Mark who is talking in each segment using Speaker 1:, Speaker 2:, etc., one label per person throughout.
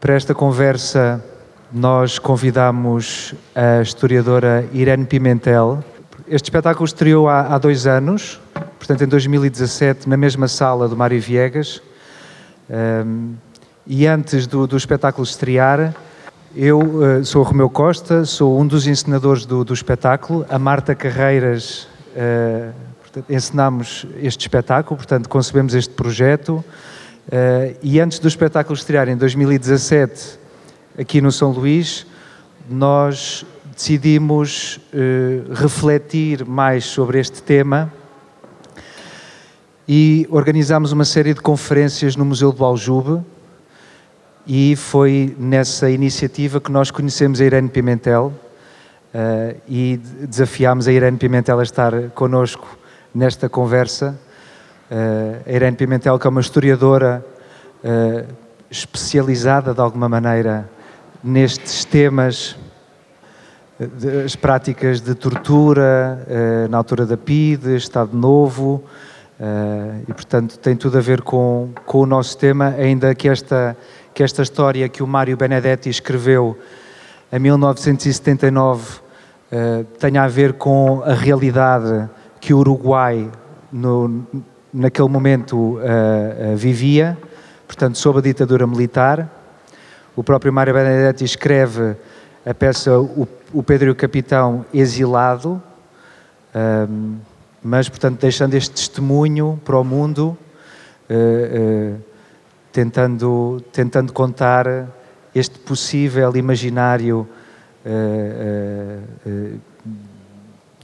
Speaker 1: Para esta conversa, nós convidamos a historiadora Irene Pimentel. Este espetáculo estreou há, há dois anos, portanto, em 2017, na mesma sala do Mário Viegas. Um, e antes do, do espetáculo estrear, eu uh, sou o Romeu Costa, sou um dos encenadores do, do espetáculo. A Marta Carreiras uh, este espetáculo, portanto, concebemos este projeto. Uh, e antes do espetáculo estrear em 2017, aqui no São Luís, nós decidimos uh, refletir mais sobre este tema e organizámos uma série de conferências no Museu do Aljube e foi nessa iniciativa que nós conhecemos a Irene Pimentel uh, e desafiámos a Irene Pimentel a estar connosco nesta conversa a Irene Pimentel, que é uma historiadora uh, especializada de alguma maneira nestes temas, as práticas de tortura na altura da PIDE, Estado Novo, e portanto tem tudo a ver com, com o nosso tema, ainda que esta, que esta história que o Mário Benedetti escreveu em 1979 tenha a ver com a realidade que o Uruguai no, naquele momento uh, uh, vivia, portanto, sob a ditadura militar. O próprio Mário Benedetti escreve a peça O, o Pedro e o Capitão exilado, mas, portanto, deixando este testemunho para o mundo, uh, tentando, tentando contar este possível imaginário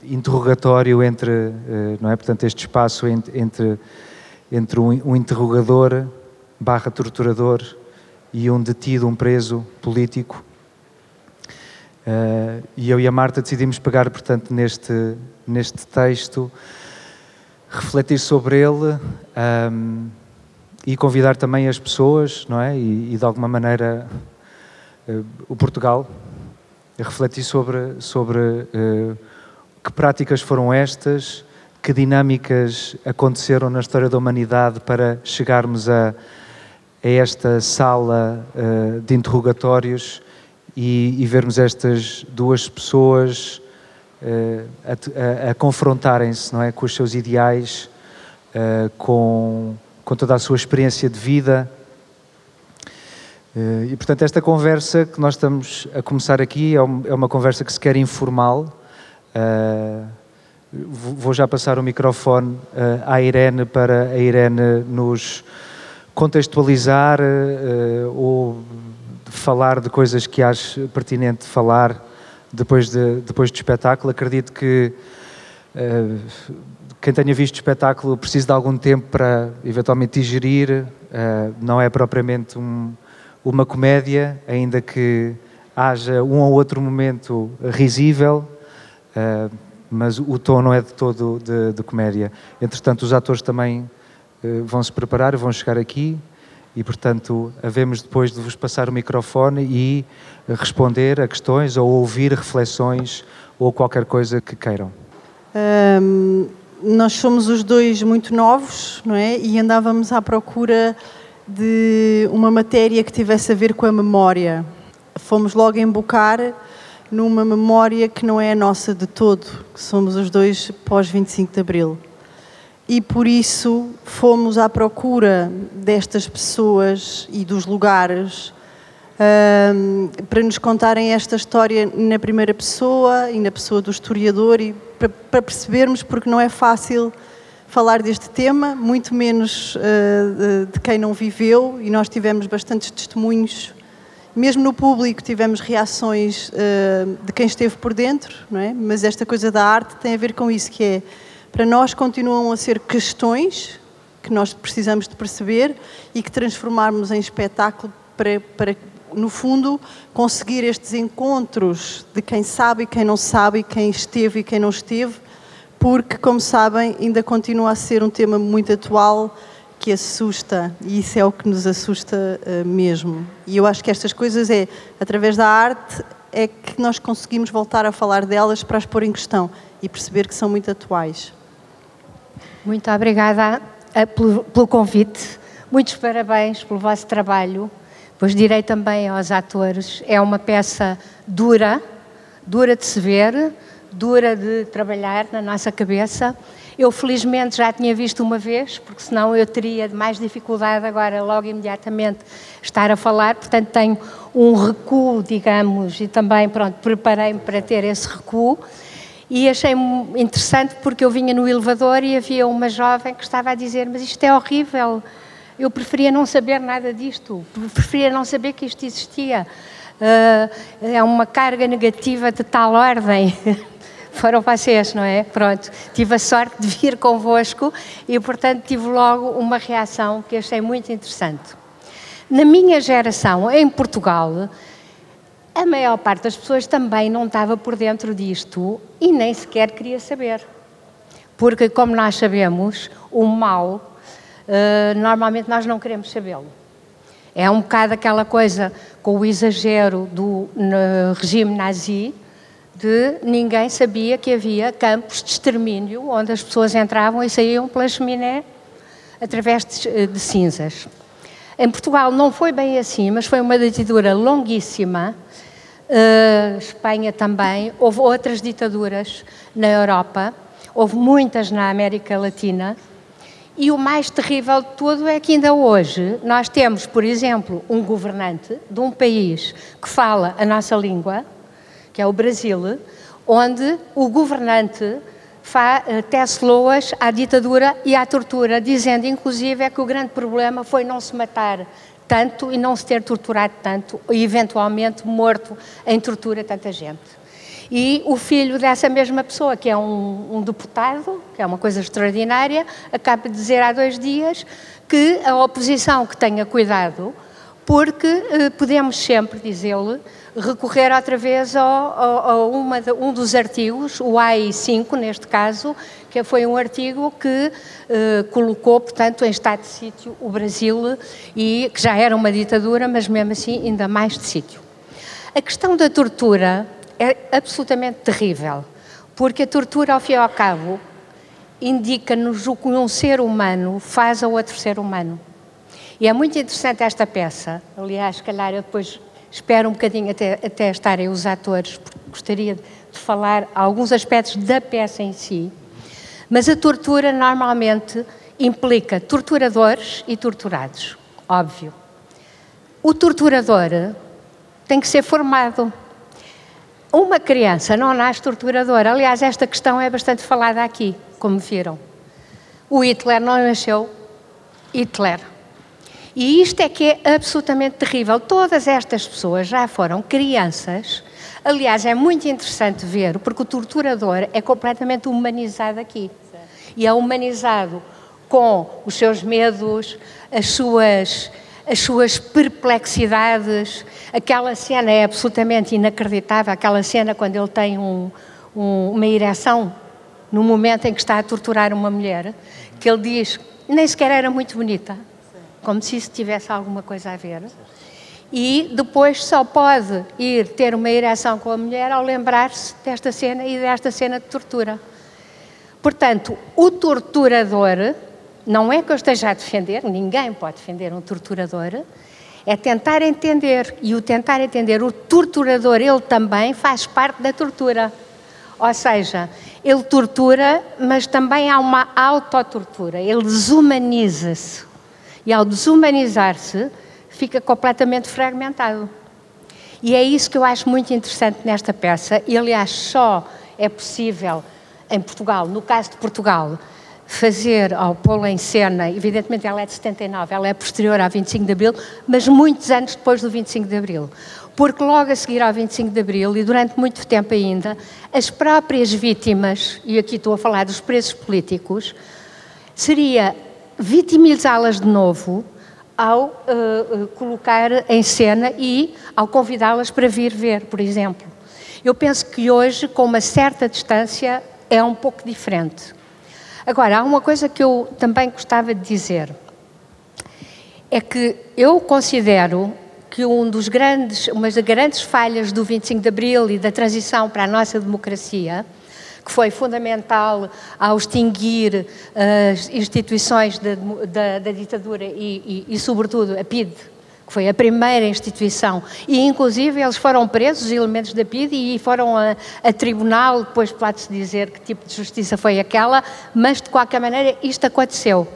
Speaker 1: interrogatório entre, eh, não é? Portanto, este espaço entre, entre um, interrogador barra torturador e um detido, um preso político. Uh, e eu e a Marta decidimos pegar, portanto, neste, neste texto, refletir sobre ele um, ehm, e convidar também as pessoas, não é? E, e de alguma maneira uh, o Portugal a refletir sobre, sobre uh, que práticas foram estas? Que dinâmicas aconteceram na história da humanidade para chegarmos a, a esta sala uh, de interrogatórios e, e, vermos estas duas pessoas uh, a, a, confrontarem-se, não é, com os seus ideais, uh, com, com toda a sua experiência de vida. e portanto esta conversa que nós estamos a começar aqui é, é uma conversa que se quer informal Uh, vou já passar o microfone uh, à Irene para a Irene nos contextualizar uh, ou falar de coisas que acho pertinente falar depois, de, depois do espetáculo. Acredito que quem tenha visto o espetáculo precisa de algum tempo para eventualmente digerir. não é propriamente um, uma comédia, ainda que haja um ou outro momento risível Uh, mas o tom não é de todo de, de comédia. Entretanto, os atores também uh, vão se preparar, vão chegar aqui e, portanto, havemos depois de vos passar o microfone e responder a questões ou ouvir reflexões ou qualquer coisa que queiram.
Speaker 2: Um, nós somos os dois muito novos, não é? E andávamos à procura de uma matéria que tivesse a ver com a memória. Fomos logo embocar numa memória que não é a nossa de todo, que somos os dois pós 25 de Abril. E por isso fomos à procura destas pessoas e dos lugares um, para nos contarem esta história na primeira pessoa e na pessoa do historiador e para, para percebermos porque não é fácil falar deste tema, muito menos uh, de, de quem não viveu e nós tivemos bastantes testemunhos mesmo no público tivemos reações uh, de quem esteve por dentro, não é? Mas esta coisa da arte tem a ver com isso, que é para nós continuam a ser questões que nós precisamos de perceber e que transformarmos em espetáculo para, para no fundo, conseguir estes encontros de quem sabe e quem não sabe, quem esteve e quem não esteve, porque, como sabem, ainda continua a ser um tema muito atual que assusta e isso é o que nos assusta uh, mesmo. E eu acho que estas coisas é através da arte é que nós conseguimos voltar a falar delas para as pôr em questão e perceber que são muito atuais.
Speaker 3: Muito obrigada uh, pelo, pelo convite. Muitos parabéns pelo vosso trabalho. pois direi também aos atores, é uma peça dura, dura de se ver, dura de trabalhar na nossa cabeça. Eu, felizmente, já tinha visto uma vez, porque senão eu teria mais dificuldade agora, logo imediatamente, estar a falar. Portanto, tenho um recuo, digamos, e também, pronto, preparei-me para ter esse recuo. E achei interessante porque eu vinha no elevador e havia uma jovem que estava a dizer: Mas isto é horrível, eu preferia não saber nada disto, preferia não saber que isto existia. Uh, é uma carga negativa de tal ordem. Foram vocês, não é? Pronto, tive a sorte de vir convosco e, portanto, tive logo uma reação que achei muito interessante. Na minha geração, em Portugal, a maior parte das pessoas também não estava por dentro disto e nem sequer queria saber. Porque, como nós sabemos, o mal, uh, normalmente nós não queremos sabê-lo. É um bocado aquela coisa com o exagero do regime nazi, de ninguém sabia que havia campos de extermínio onde as pessoas entravam e saíam pela chaminé através de, de cinzas. Em Portugal não foi bem assim, mas foi uma ditadura longuíssima. Uh, Espanha também. Houve outras ditaduras na Europa, houve muitas na América Latina. E o mais terrível de tudo é que ainda hoje nós temos, por exemplo, um governante de um país que fala a nossa língua, que é o Brasil, onde o governante eh, tece loas à ditadura e à tortura, dizendo inclusive é que o grande problema foi não se matar tanto e não se ter torturado tanto e eventualmente morto em tortura tanta gente. E o filho dessa mesma pessoa, que é um, um deputado, que é uma coisa extraordinária, acaba de dizer há dois dias que a oposição que tenha cuidado, porque eh, podemos sempre, diz ele, recorrer outra vez a um dos artigos, o AI5 neste caso, que foi um artigo que eh, colocou, portanto, em estado de sítio o Brasil e que já era uma ditadura, mas mesmo assim ainda mais de sítio. A questão da tortura é absolutamente terrível, porque a tortura, ao fim e ao cabo, indica-nos o que um ser humano faz a outro ser humano. E é muito interessante esta peça, aliás, se calhar eu depois espero um bocadinho até, até estarem os atores, porque gostaria de falar alguns aspectos da peça em si. Mas a tortura normalmente implica torturadores e torturados, óbvio. O torturador tem que ser formado. Uma criança não nasce torturadora. Aliás, esta questão é bastante falada aqui, como viram. O Hitler não nasceu Hitler. E isto é que é absolutamente terrível. Todas estas pessoas já foram crianças. Aliás, é muito interessante ver, porque o torturador é completamente humanizado aqui. E é humanizado com os seus medos, as suas, as suas perplexidades. Aquela cena é absolutamente inacreditável aquela cena quando ele tem um, um, uma ereção no momento em que está a torturar uma mulher, que ele diz nem sequer era muito bonita como se isso tivesse alguma coisa a ver. E depois só pode ir ter uma ereção com a mulher ao lembrar-se desta cena e desta cena de tortura. Portanto, o torturador, não é que eu esteja a defender, ninguém pode defender um torturador, é tentar entender. E o tentar entender, o torturador, ele também faz parte da tortura. Ou seja, ele tortura, mas também há uma autotortura, ele desumaniza-se e ao desumanizar-se, fica completamente fragmentado. E é isso que eu acho muito interessante nesta peça, e aliás só é possível em Portugal, no caso de Portugal, fazer ao pô-la em cena, evidentemente ela é de 79, ela é posterior ao 25 de Abril, mas muitos anos depois do 25 de Abril. Porque logo a seguir ao 25 de Abril, e durante muito tempo ainda, as próprias vítimas, e aqui estou a falar dos presos políticos, seria vitimizá-las de novo ao uh, colocar em cena e ao convidá-las para vir ver, por exemplo. Eu penso que hoje, com uma certa distância, é um pouco diferente. Agora, há uma coisa que eu também gostava de dizer. É que eu considero que um dos grandes, uma das grandes falhas do 25 de Abril e da transição para a nossa democracia que foi fundamental ao extinguir as instituições da, da, da ditadura e, e, e, sobretudo, a PIDE, que foi a primeira instituição, e inclusive eles foram presos, os elementos da PID, e foram a, a tribunal, depois pode-se dizer que tipo de justiça foi aquela, mas de qualquer maneira isto aconteceu.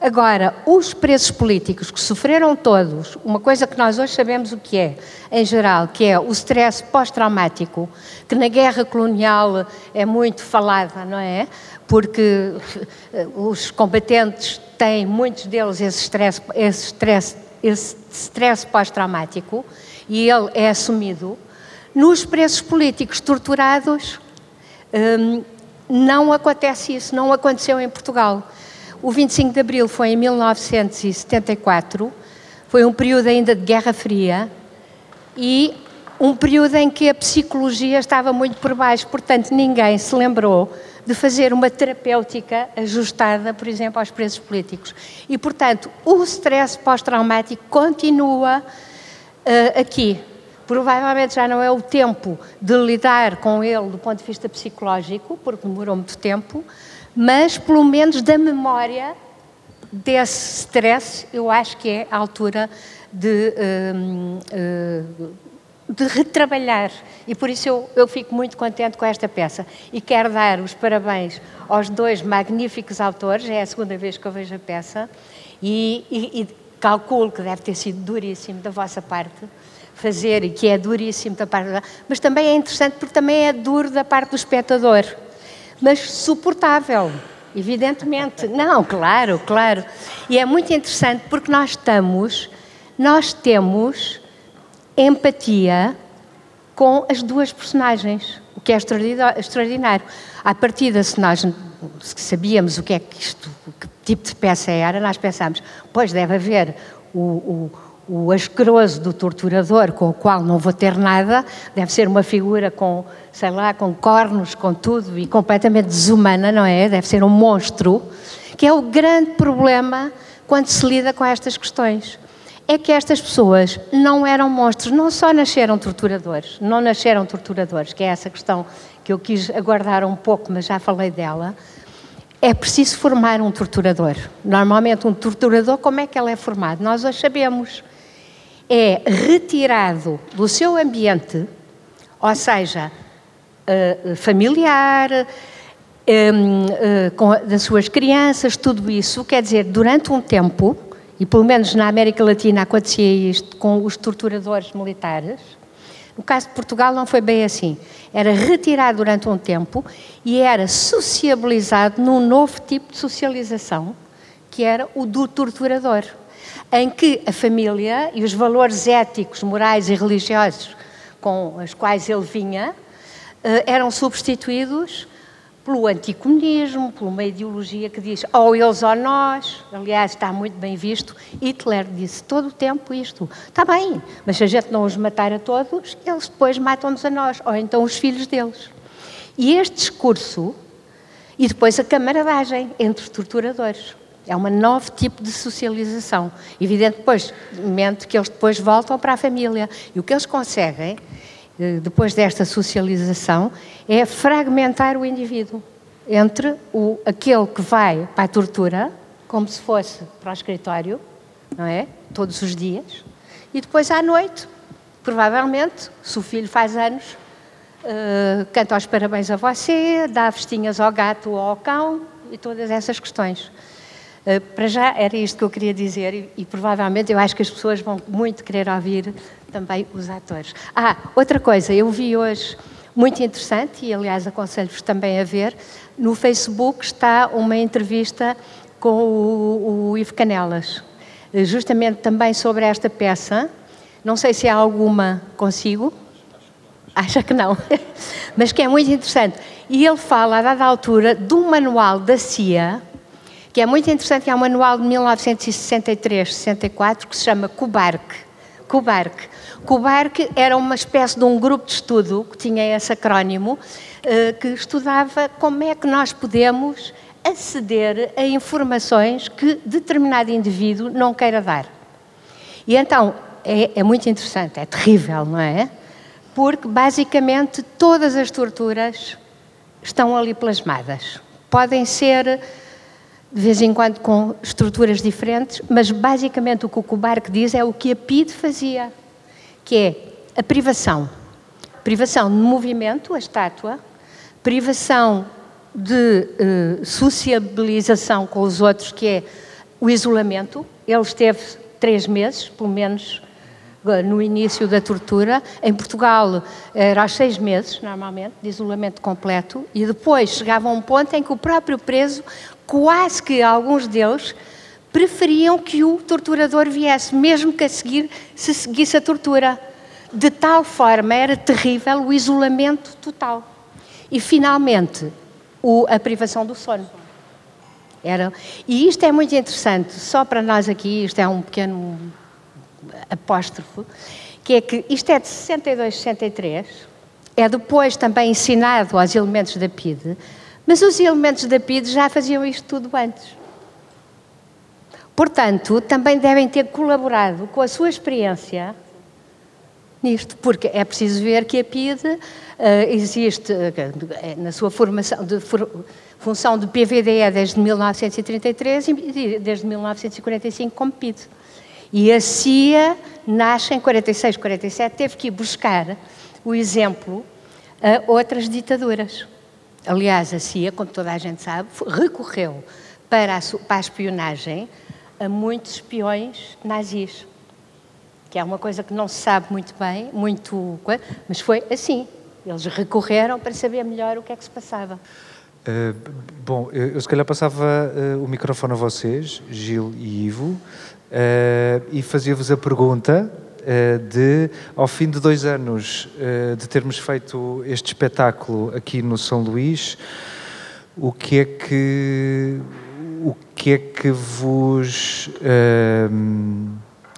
Speaker 3: Agora, os presos políticos que sofreram todos, uma coisa que nós hoje sabemos o que é, em geral, que é o stress pós-traumático, que na guerra colonial é muito falada, não é? Porque os combatentes têm, muitos deles, esse stress, esse stress, esse stress pós-traumático, e ele é assumido. Nos presos políticos torturados, hum, não acontece isso, não aconteceu em Portugal. O 25 de Abril foi em 1974, foi um período ainda de Guerra Fria e um período em que a psicologia estava muito por baixo, portanto ninguém se lembrou de fazer uma terapêutica ajustada, por exemplo, aos presos políticos. E, portanto, o stress pós-traumático continua uh, aqui. Provavelmente já não é o tempo de lidar com ele do ponto de vista psicológico, porque demorou muito tempo, mas pelo menos da memória desse stress, eu acho que é a altura de, uh, uh, de retrabalhar. E por isso eu, eu fico muito contente com esta peça. E quero dar os parabéns aos dois magníficos autores, é a segunda vez que eu vejo a peça, e, e, e calculo que deve ter sido duríssimo da vossa parte fazer, e que é duríssimo da parte da... Mas também é interessante porque também é duro da parte do espectador mas suportável, evidentemente. Não, claro, claro. E é muito interessante porque nós estamos, nós temos empatia com as duas personagens, o que é extraordinário. À partida, se nós sabíamos o que é que isto, que tipo de peça era, nós pensámos, pois deve haver o, o o asqueroso do torturador, com o qual não vou ter nada, deve ser uma figura com, sei lá, com cornos, com tudo e completamente desumana, não é? Deve ser um monstro, que é o grande problema quando se lida com estas questões. É que estas pessoas não eram monstros, não só nasceram torturadores, não nasceram torturadores, que é essa questão que eu quis aguardar um pouco, mas já falei dela. É preciso formar um torturador. Normalmente, um torturador, como é que ele é formado? Nós hoje sabemos é retirado do seu ambiente, ou seja, uh, familiar, um, uh, com, das suas crianças, tudo isso, quer dizer, durante um tempo, e pelo menos na América Latina acontecia isto com os torturadores militares, no caso de Portugal não foi bem assim. Era retirado durante um tempo e era sociabilizado num novo tipo de socialização, que era o do torturador em que a família e os valores éticos, morais e religiosos com os quais ele vinha eh, eram substituídos pelo anticomunismo, por uma ideologia que diz ou eles ou nós. Aliás, está muito bem visto. Hitler disse todo o tempo isto. Está bem, mas se a gente não os matar a todos, eles depois matam-nos a nós, ou então os filhos deles. E este discurso, e depois a camaradagem entre torturadores. É um novo tipo de socialização. Evidente, depois, mente que eles depois voltam para a família. E o que eles conseguem, eh, depois desta socialização, é fragmentar o indivíduo entre o, aquele que vai para a tortura, como se fosse para o escritório, não é? Todos os dias, e depois à noite, provavelmente, se o filho faz anos, uh, canta os parabéns a você, dá vestinhas ao gato ou ao cão e todas essas questões. Eh, para já era isto que eu queria dizer e, e, provavelmente eu acho que as pessoas vão muito querer ouvir também os atores. Ah, outra coisa, eu vi hoje, muito interessante, e aliás aconselho-vos também a ver, no Facebook está uma entrevista com o, o Ivo Canelas, eh, justamente também sobre esta peça. Não sei se há alguma consigo. Acha que não, mas que é muito interessante. E ele fala, a dada altura, de um manual da CIA que é muito interessante, que é um manual de 1963-64 que se chama CUBARC. CUBARC. CUBARC era uma espécie de um grupo de estudo que tinha esse acrónimo, eh, que estudava como é que nós podemos aceder a informações que determinado indivíduo não queira dar. E então, é, é muito interessante, é terrível, não é? Porque basicamente todas as torturas estão ali plasmadas. Podem ser de vez em quando com estruturas diferentes, mas basicamente o que o Kubark diz é o que a PID fazia, que é a privação. Privação de movimento, a estátua, privação de uh, sociabilização com os outros, que é o isolamento. Ele esteve três meses, pelo menos, no início da tortura. Em Portugal era aos seis meses, normalmente, de isolamento completo, e depois chegava a um ponto em que o próprio preso, quase que alguns deles, preferiam que o torturador viesse, mesmo que a seguir se seguisse a tortura. De tal forma era terrível o isolamento total. E finalmente, o, a privação do sono. Era, e isto é muito interessante, só para nós aqui, isto é um pequeno apóstrofo, que é que isto é de 62, 63, é depois também ensinado aos elementos da PIDE, mas os elementos da PIDE já faziam isto tudo antes. Portanto, também devem ter colaborado com a sua experiência nisto, porque é preciso ver que a PIDE uh, existe uh, na sua formação de for, função de PVDE desde 1933 e desde 1945 como PIDE. E a CIA nasce em 46, 47, teve que ir buscar o exemplo a outras ditaduras. Aliás, a CIA, como toda a gente sabe, recorreu para a, para a espionagem a muitos espiões nazis, que é uma coisa que não se sabe muito bem, muito, mas foi assim. Eles recorreram para saber melhor o que é que se passava.
Speaker 1: Uh, bom, eu, eu se calhar passava uh, o microfone a vocês, Gil e Ivo, Uh, e fazia-vos a pergunta de, ao fim de dois anos uh, de termos feito este espetáculo aqui no São Luís, o que é que o que é que vos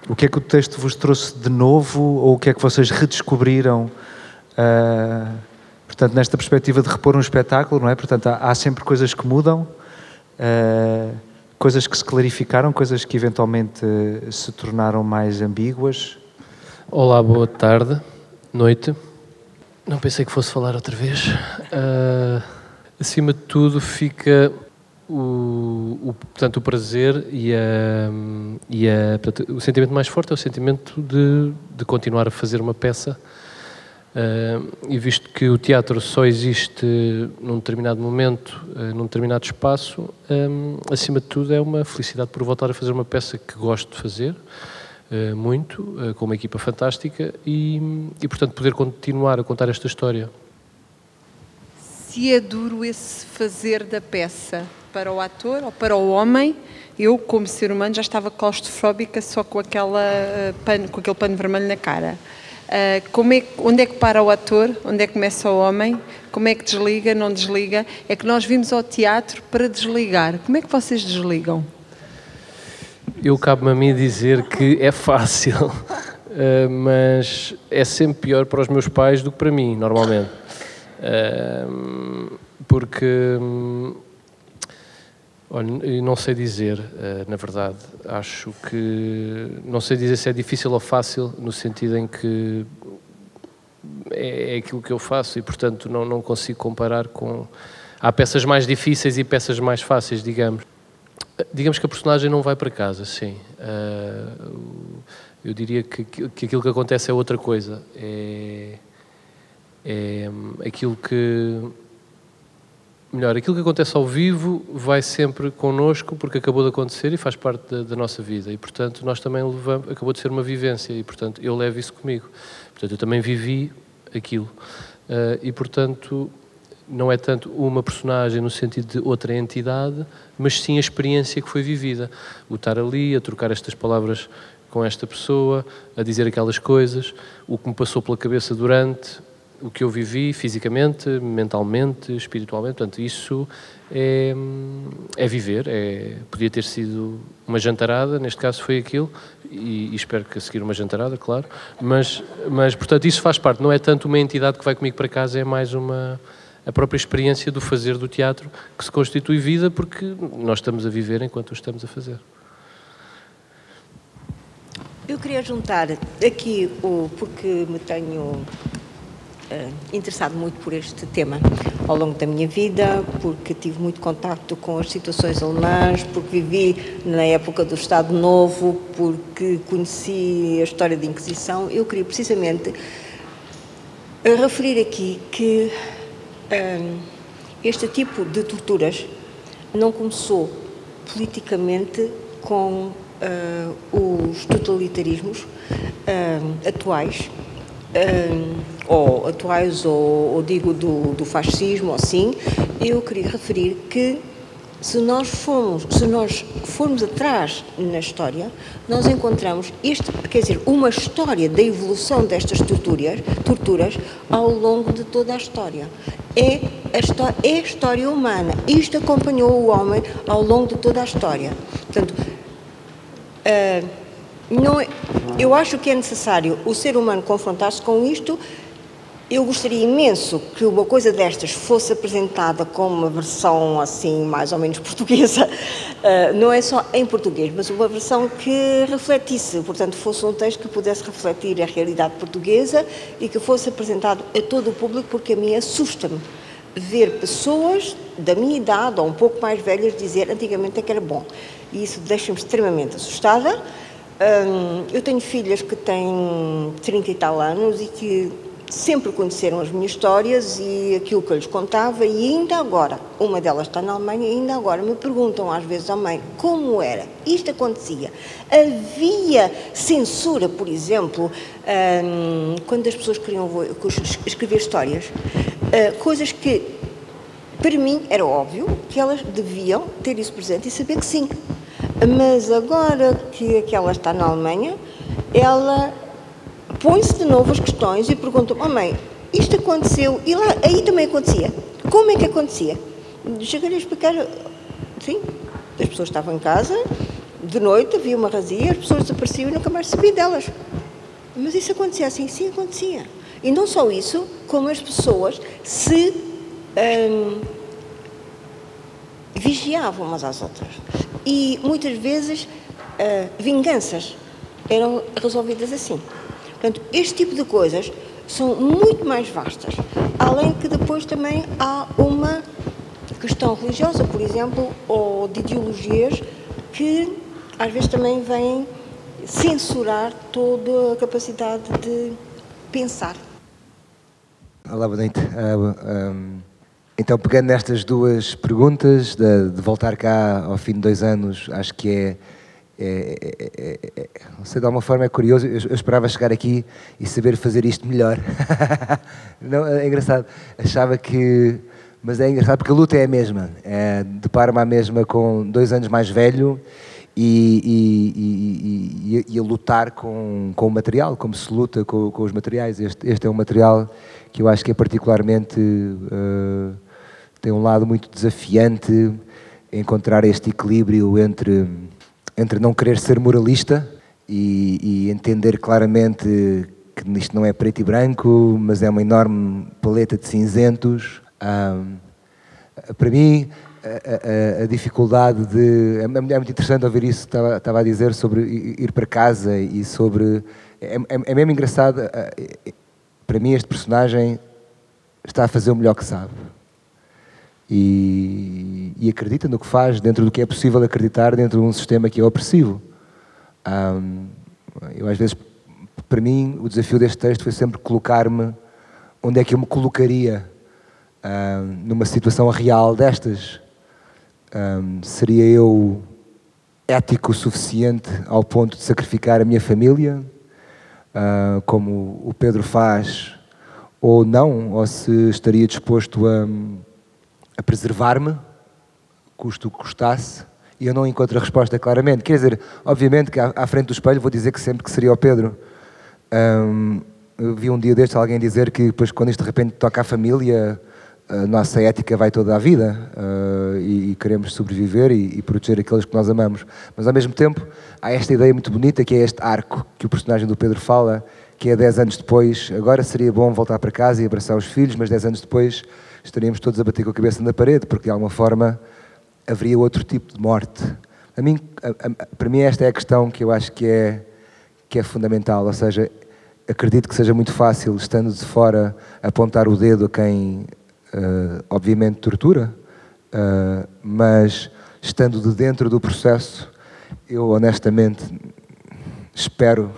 Speaker 1: o que é que o texto vos trouxe de novo ou o que é que vocês redescobriram portanto nesta perspectiva de repor um espetáculo não é portanto há, há sempre coisas que mudam coisas que se clarificaram, coisas que eventualmente eh, se tornaram mais ambíguas?
Speaker 4: Olá, boa tarde, noite. Não pensei que fosse falar outra vez. Uh, acima de tudo, fica o, o, portanto, o prazer e, a, e a, portanto, o sentimento mais forte é o sentimento de, de continuar a fazer uma peça Uh, e visto que o teatro só existe num determinado momento, uh, num determinado espaço, um, acima de tudo é uma felicidade por voltar a fazer uma peça que gosto de fazer muito, com uma equipa fantástica e, e, portanto, poder continuar a contar esta história.
Speaker 5: Se é duro esse fazer da peça para o ator ou para o homem, eu, como ser humano, já estava claustrofóbica só com, aquela, pano, com aquele pano vermelho na cara. Como é, onde é que para o ator? Onde é que começa o homem? Como é que desliga, não desliga? É que nós vimos ao teatro para desligar. Como é que vocês desligam?
Speaker 4: Eu cabe-me a mim dizer que é fácil, uh, mas é sempre pior para os meus pais do que para mim, normalmente. Uh, porque hum, Olha, não sei dizer, eh, na verdade. Acho que. Não sei dizer se é difícil ou fácil, no sentido em que é, é aquilo que eu faço e, portanto, não, não consigo comparar com. Há peças mais difíceis e peças mais fáceis, digamos. Digamos que a personagem não vai para casa, sim. Eh, eu diria que, que aquilo que acontece é outra coisa. É, é aquilo que melhor, aquilo que acontece ao vivo vai sempre connosco porque acabou de acontecer e faz parte da, da, nossa vida e, portanto, nós também levamos, acabou de ser uma vivência e, portanto, eu levo isso comigo. Portanto, eu também vivi aquilo. Uh, e, portanto, não é tanto uma personagem no sentido de outra entidade, mas sim a experiência que foi vivida. O estar ali, a trocar estas palavras com esta pessoa, a dizer aquelas coisas, o que me passou pela cabeça durante, o que eu vivi fisicamente, mentalmente, espiritualmente. Portanto, isso é, é viver. É, podia ter sido uma jantarada, neste caso foi aquilo, e, e, espero que a seguir uma jantarada, claro. Mas, mas, portanto, isso faz parte. Não é tanto uma entidade que vai comigo para casa, é mais uma a própria experiência do fazer do teatro que se constitui vida porque nós estamos a viver enquanto o estamos a fazer.
Speaker 6: Eu queria juntar aqui o porque me tenho uh, interessado muito por este tema ao longo da minha vida, porque tive muito contacto com as situações alemãs, porque vivi na época do Estado Novo, porque conheci a história da Inquisição. Eu queria precisamente referir aqui que este tipo de torturas não começou politicamente com uh, os totalitarismos uh, atuais, uh, ou atuais, ou, ou digo do, do, fascismo, assim, eu queria referir que se nós formos, se nós formos atrás na história, nós encontramos este, quer dizer, uma história da evolução destas torturas, torturas ao longo de toda a história. É a, história, é a história humana. Isto acompanhou o homem ao longo de toda a história. Portanto, Uh, não, é, eu acho que é necessário o ser humano confrontar-se com isto. Eu gostaria imenso que uma coisa destas fosse apresentada como uma versão assim, mais ou menos portuguesa, uh, não é só em português, mas uma versão que refletisse, portanto, fosse um texto que pudesse refletir a realidade portuguesa e que fosse apresentado a todo o público, porque a mim assusta-me ver pessoas da minha idade ou um pouco mais velhas dizer antigamente é que era bom. E isso deixa-me extremamente assustada. Hum, eu tenho filhas que têm 30 e tal anos e que sempre conheceram as minhas histórias e aquilo que eu lhes contava e ainda agora, uma delas está na Alemanha ainda agora me perguntam às vezes à mãe como era, isto acontecia. Havia censura, por exemplo, hum, quando as pessoas queriam escrever histórias, hum, coisas que para mim era óbvio que elas deviam ter isso presente e saber que sim. Mas agora que aquela está na Alemanha, ela põe-se de novo as questões e pergunta: oh mãe, isto aconteceu e lá aí também acontecia. Como é que acontecia? Cheguei a explicar, sim, as pessoas estavam em casa, de noite havia uma razia, as pessoas desapareciam e nunca mais sabia delas. Mas isso acontecia assim? Sim, acontecia. E não só isso, como as pessoas se hum, vigiavam umas às outras. E muitas vezes uh, vinganças eram resolvidas assim. Portanto, este tipo de coisas são muito mais vastas. Além que depois também há uma questão religiosa, por exemplo, ou de ideologias que às vezes também vêm censurar toda a capacidade de pensar.
Speaker 7: Olá, boa noite. Uh, um, então, pegando nestas duas perguntas, de, voltar cá ao fim de dois anos, acho que é é, é, é, é, sei, de alguma forma é curioso. Eu, eu, esperava chegar aqui e saber fazer isto melhor. não, é engraçado. Achava que. Mas é engraçado porque a luta é a mesma. É, Deparo-me a mesma com dois anos mais velho e, e, e, e, a lutar com, com o material, como se luta com, com os materiais. Este, este, é um material que eu acho que é particularmente. Uh, tem um lado muito desafiante encontrar este equilíbrio entre entre não querer ser moralista e, e, entender claramente que isto não é preto e branco, mas é uma enorme paleta de cinzentos. Um, para mim, a, a, a, dificuldade de. É, é muito interessante ouvir isso que estava, estava a dizer sobre ir para casa e sobre. É, é, é mesmo engraçado. Para mim, este personagem está a fazer o melhor que sabe e, e, acredita no que faz dentro do que é possível acreditar dentro de um sistema que é opressivo. Um, eu às vezes, para mim, o desafio deste texto foi sempre colocar-me onde é que eu me colocaria um, numa situação real destas. Um, seria eu ético o suficiente ao ponto de sacrificar a minha família, uh, como o Pedro faz, ou não, ou se estaria disposto a a preservar-me, custo o que custasse, e eu não encontro a resposta claramente. Quer dizer, obviamente que à, frente do espelho vou dizer que sempre que seria o Pedro. Um, eu vi um dia destes alguém dizer que depois quando isto de repente toca à família, a nossa ética vai toda a vida uh, e, e, queremos sobreviver e, e, proteger aqueles que nós amamos. Mas ao mesmo tempo há esta ideia muito bonita que é este arco que o personagem do Pedro fala, que é 10 anos depois, agora seria bom voltar para casa e abraçar os filhos, mas 10 anos depois estaríamos todos a bater com a cabeça na parede, porque de alguma forma haveria outro tipo de morte. A mim, a, a, para mim esta é a questão que eu acho que é, que é fundamental, ou seja, acredito que seja muito fácil, estando de fora, apontar o dedo a quem, uh, obviamente, tortura, uh, mas estando de dentro do processo, eu honestamente espero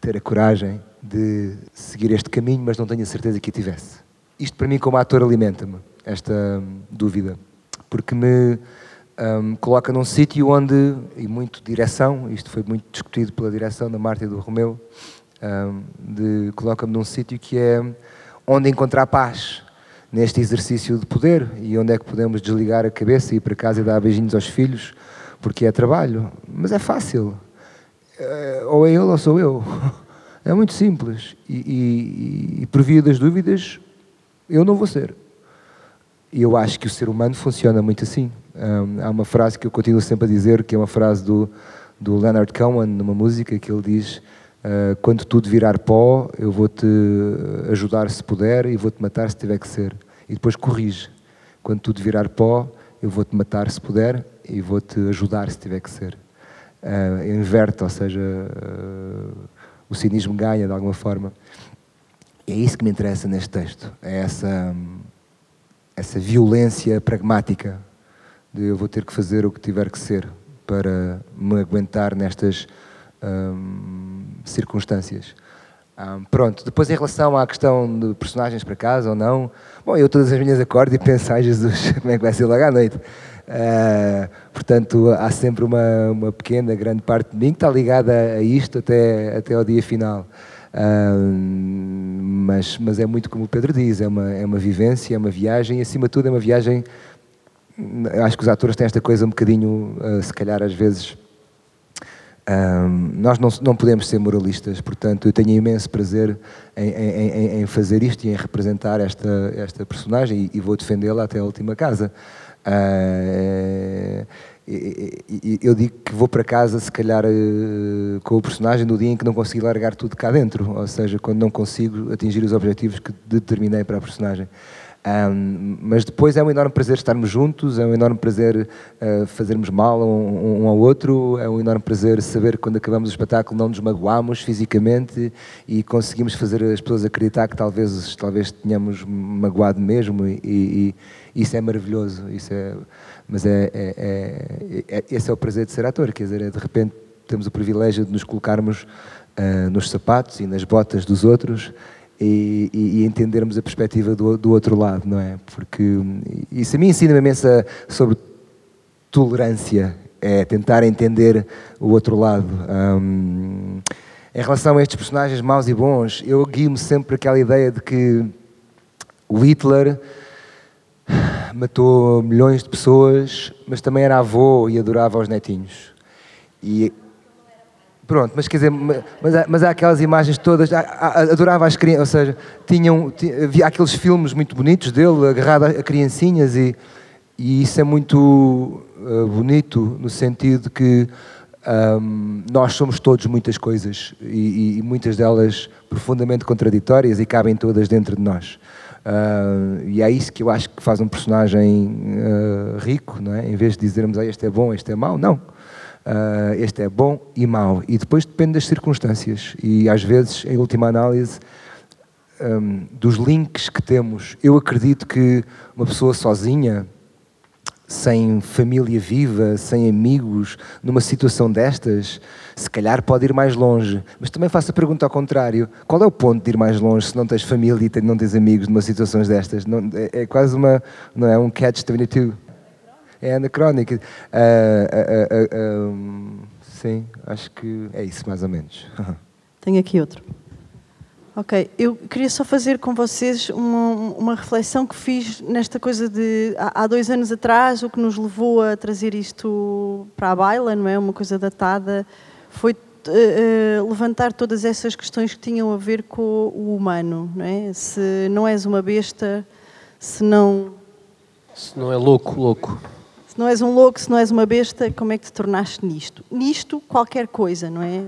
Speaker 7: ter a coragem de seguir este caminho, mas não tenho a certeza que tivesse. Isto para mim, como ator, alimenta-me, esta hum, dúvida, porque me um, coloca num sítio onde, e muito direção, isto foi muito discutido pela direção da Marta e do Romeu, um, coloca-me num sítio que é onde encontrar paz neste exercício de poder e onde é que podemos desligar a cabeça e ir para casa e dar beijinhos aos filhos, porque é trabalho. Mas é fácil. Eh, ou é ele ou sou eu. É muito simples. E, e, e por via das dúvidas, eu não vou ser. E eu acho que o ser humano funciona muito assim. Um, há uma frase que eu continuo sempre a dizer, que é uma frase do, do Leonard Cohen, numa música, que ele diz: uh, Quando tudo virar pó, eu vou-te ajudar se puder e vou-te matar se tiver que ser. E depois corrige: Quando tudo virar pó, eu vou-te matar se puder e vou-te ajudar se tiver que ser. Uh, inverte, ou seja, uh, o cinismo ganha de alguma forma. É isso que me interessa neste texto: é essa. Essa violência pragmática de eu vou ter que fazer o que tiver que ser para me aguentar nestas hum, circunstâncias. Hum, pronto, depois em relação à questão de personagens para casa ou não, bom, eu todas as minhas acordo e penso, ai Jesus, como é que vai ser logo à noite? Uh, portanto, há sempre uma, uma pequena, grande parte de mim que está ligada a isto até, até ao dia final mas, mas é muito como o Pedro diz, é uma, é uma vivência, é uma viagem e acima de tudo é uma viagem. Acho que os atores têm esta coisa um bocadinho, uh, se calhar às vezes. nós não, não podemos ser moralistas, portanto, eu tenho imenso prazer em, em, em fazer isto e em representar esta, esta personagem e, e vou defendê-la até a última casa. Uh, eu digo que vou para casa, se calhar, eh, com o personagem no dia em que não consegui largar tudo cá dentro, ou seja, quando não consigo atingir os objetivos que determinei para a personagem. Um, mas depois é um enorme prazer estarmos juntos, é um enorme prazer uh, fazermos mal um, um, ao outro, é um enorme prazer saber que quando acabamos o espetáculo não nos magoamos fisicamente e conseguimos fazer as pessoas acreditar que talvez, talvez tenhamos magoado mesmo e, e, e isso é maravilhoso. Isso é, mas é, é, é, é, esse é o prazer de ser ator, quer dizer, é de repente temos o privilégio de nos colocarmos uh, nos sapatos e nas botas dos outros e, e, e entendermos a perspectiva do, do, outro lado, não é? Porque isso a mim ensina-me imenso sobre tolerância, é tentar entender o outro lado. Um, em relação a estes personagens maus e bons, eu guio-me sempre aquela ideia de que o Hitler matou milhões de pessoas, mas também era avô e adorava os netinhos. E pronto, mas quer dizer, mas há, mas há aquelas imagens todas, adorava as crianças, ou seja, tinham, havia aqueles filmes muito bonitos dele, agarrado a criancinhas e, e isso é muito uh, bonito no sentido que um, nós somos todos muitas coisas e, e, muitas delas profundamente contraditórias e cabem todas dentro de nós. Uh, e é isso que eu acho que faz um personagem uh, rico, não é? Em vez de dizermos, ah, este é bom, este é mau, não. Uh, este é bom e mau. E depois depende das circunstâncias. E às vezes, em última análise, um, dos links que temos, eu acredito que uma pessoa sozinha, sem família viva, sem amigos, numa situação destas, se calhar pode ir mais longe. Mas também faço a pergunta ao contrário: qual é o ponto de ir mais longe se não tens família e não tens amigos numa situações destas? Não, é, é, quase uma, não é um catch-22. É anacrónico. Uh, uh, uh, um, sim, acho que é isso mais ou menos.
Speaker 2: Tenho aqui outro. Ok, eu queria só fazer com vocês uma, uma reflexão que fiz nesta coisa de há, há, dois anos atrás, o que nos levou a trazer isto para a baila, não é? Uma coisa datada, foi uh, uh, levantar todas essas questões que tinham a ver com o humano, não é? Se não és uma besta, se não.
Speaker 4: Se não é louco, louco.
Speaker 2: Se não és um louco, se não és uma besta, como é que te tornaste nisto? Nisto, qualquer coisa, não é?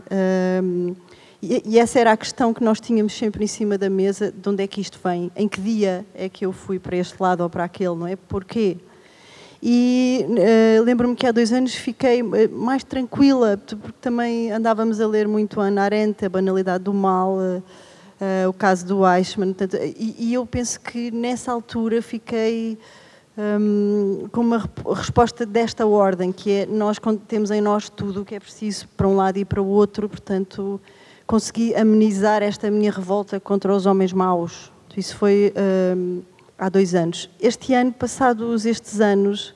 Speaker 2: Uh, e, essa era a questão que nós tínhamos sempre em cima da mesa: de onde é que isto vem? Em que dia é que eu fui para este lado ou para aquele, não é? Porquê? E uh, lembro-me que há dois anos fiquei eh, mais tranquila, porque também andávamos a ler muito a Ana Arendt, a banalidade do mal, uh, uh, o caso do Eichmann. Portanto, e, e, eu penso que nessa altura fiquei um, com uma resposta desta ordem, que é nós temos em nós tudo o que é preciso para um lado e para o outro, portanto consegui amenizar esta minha revolta contra os homens maus. Isso foi um, há dois anos. Este ano, passados estes anos,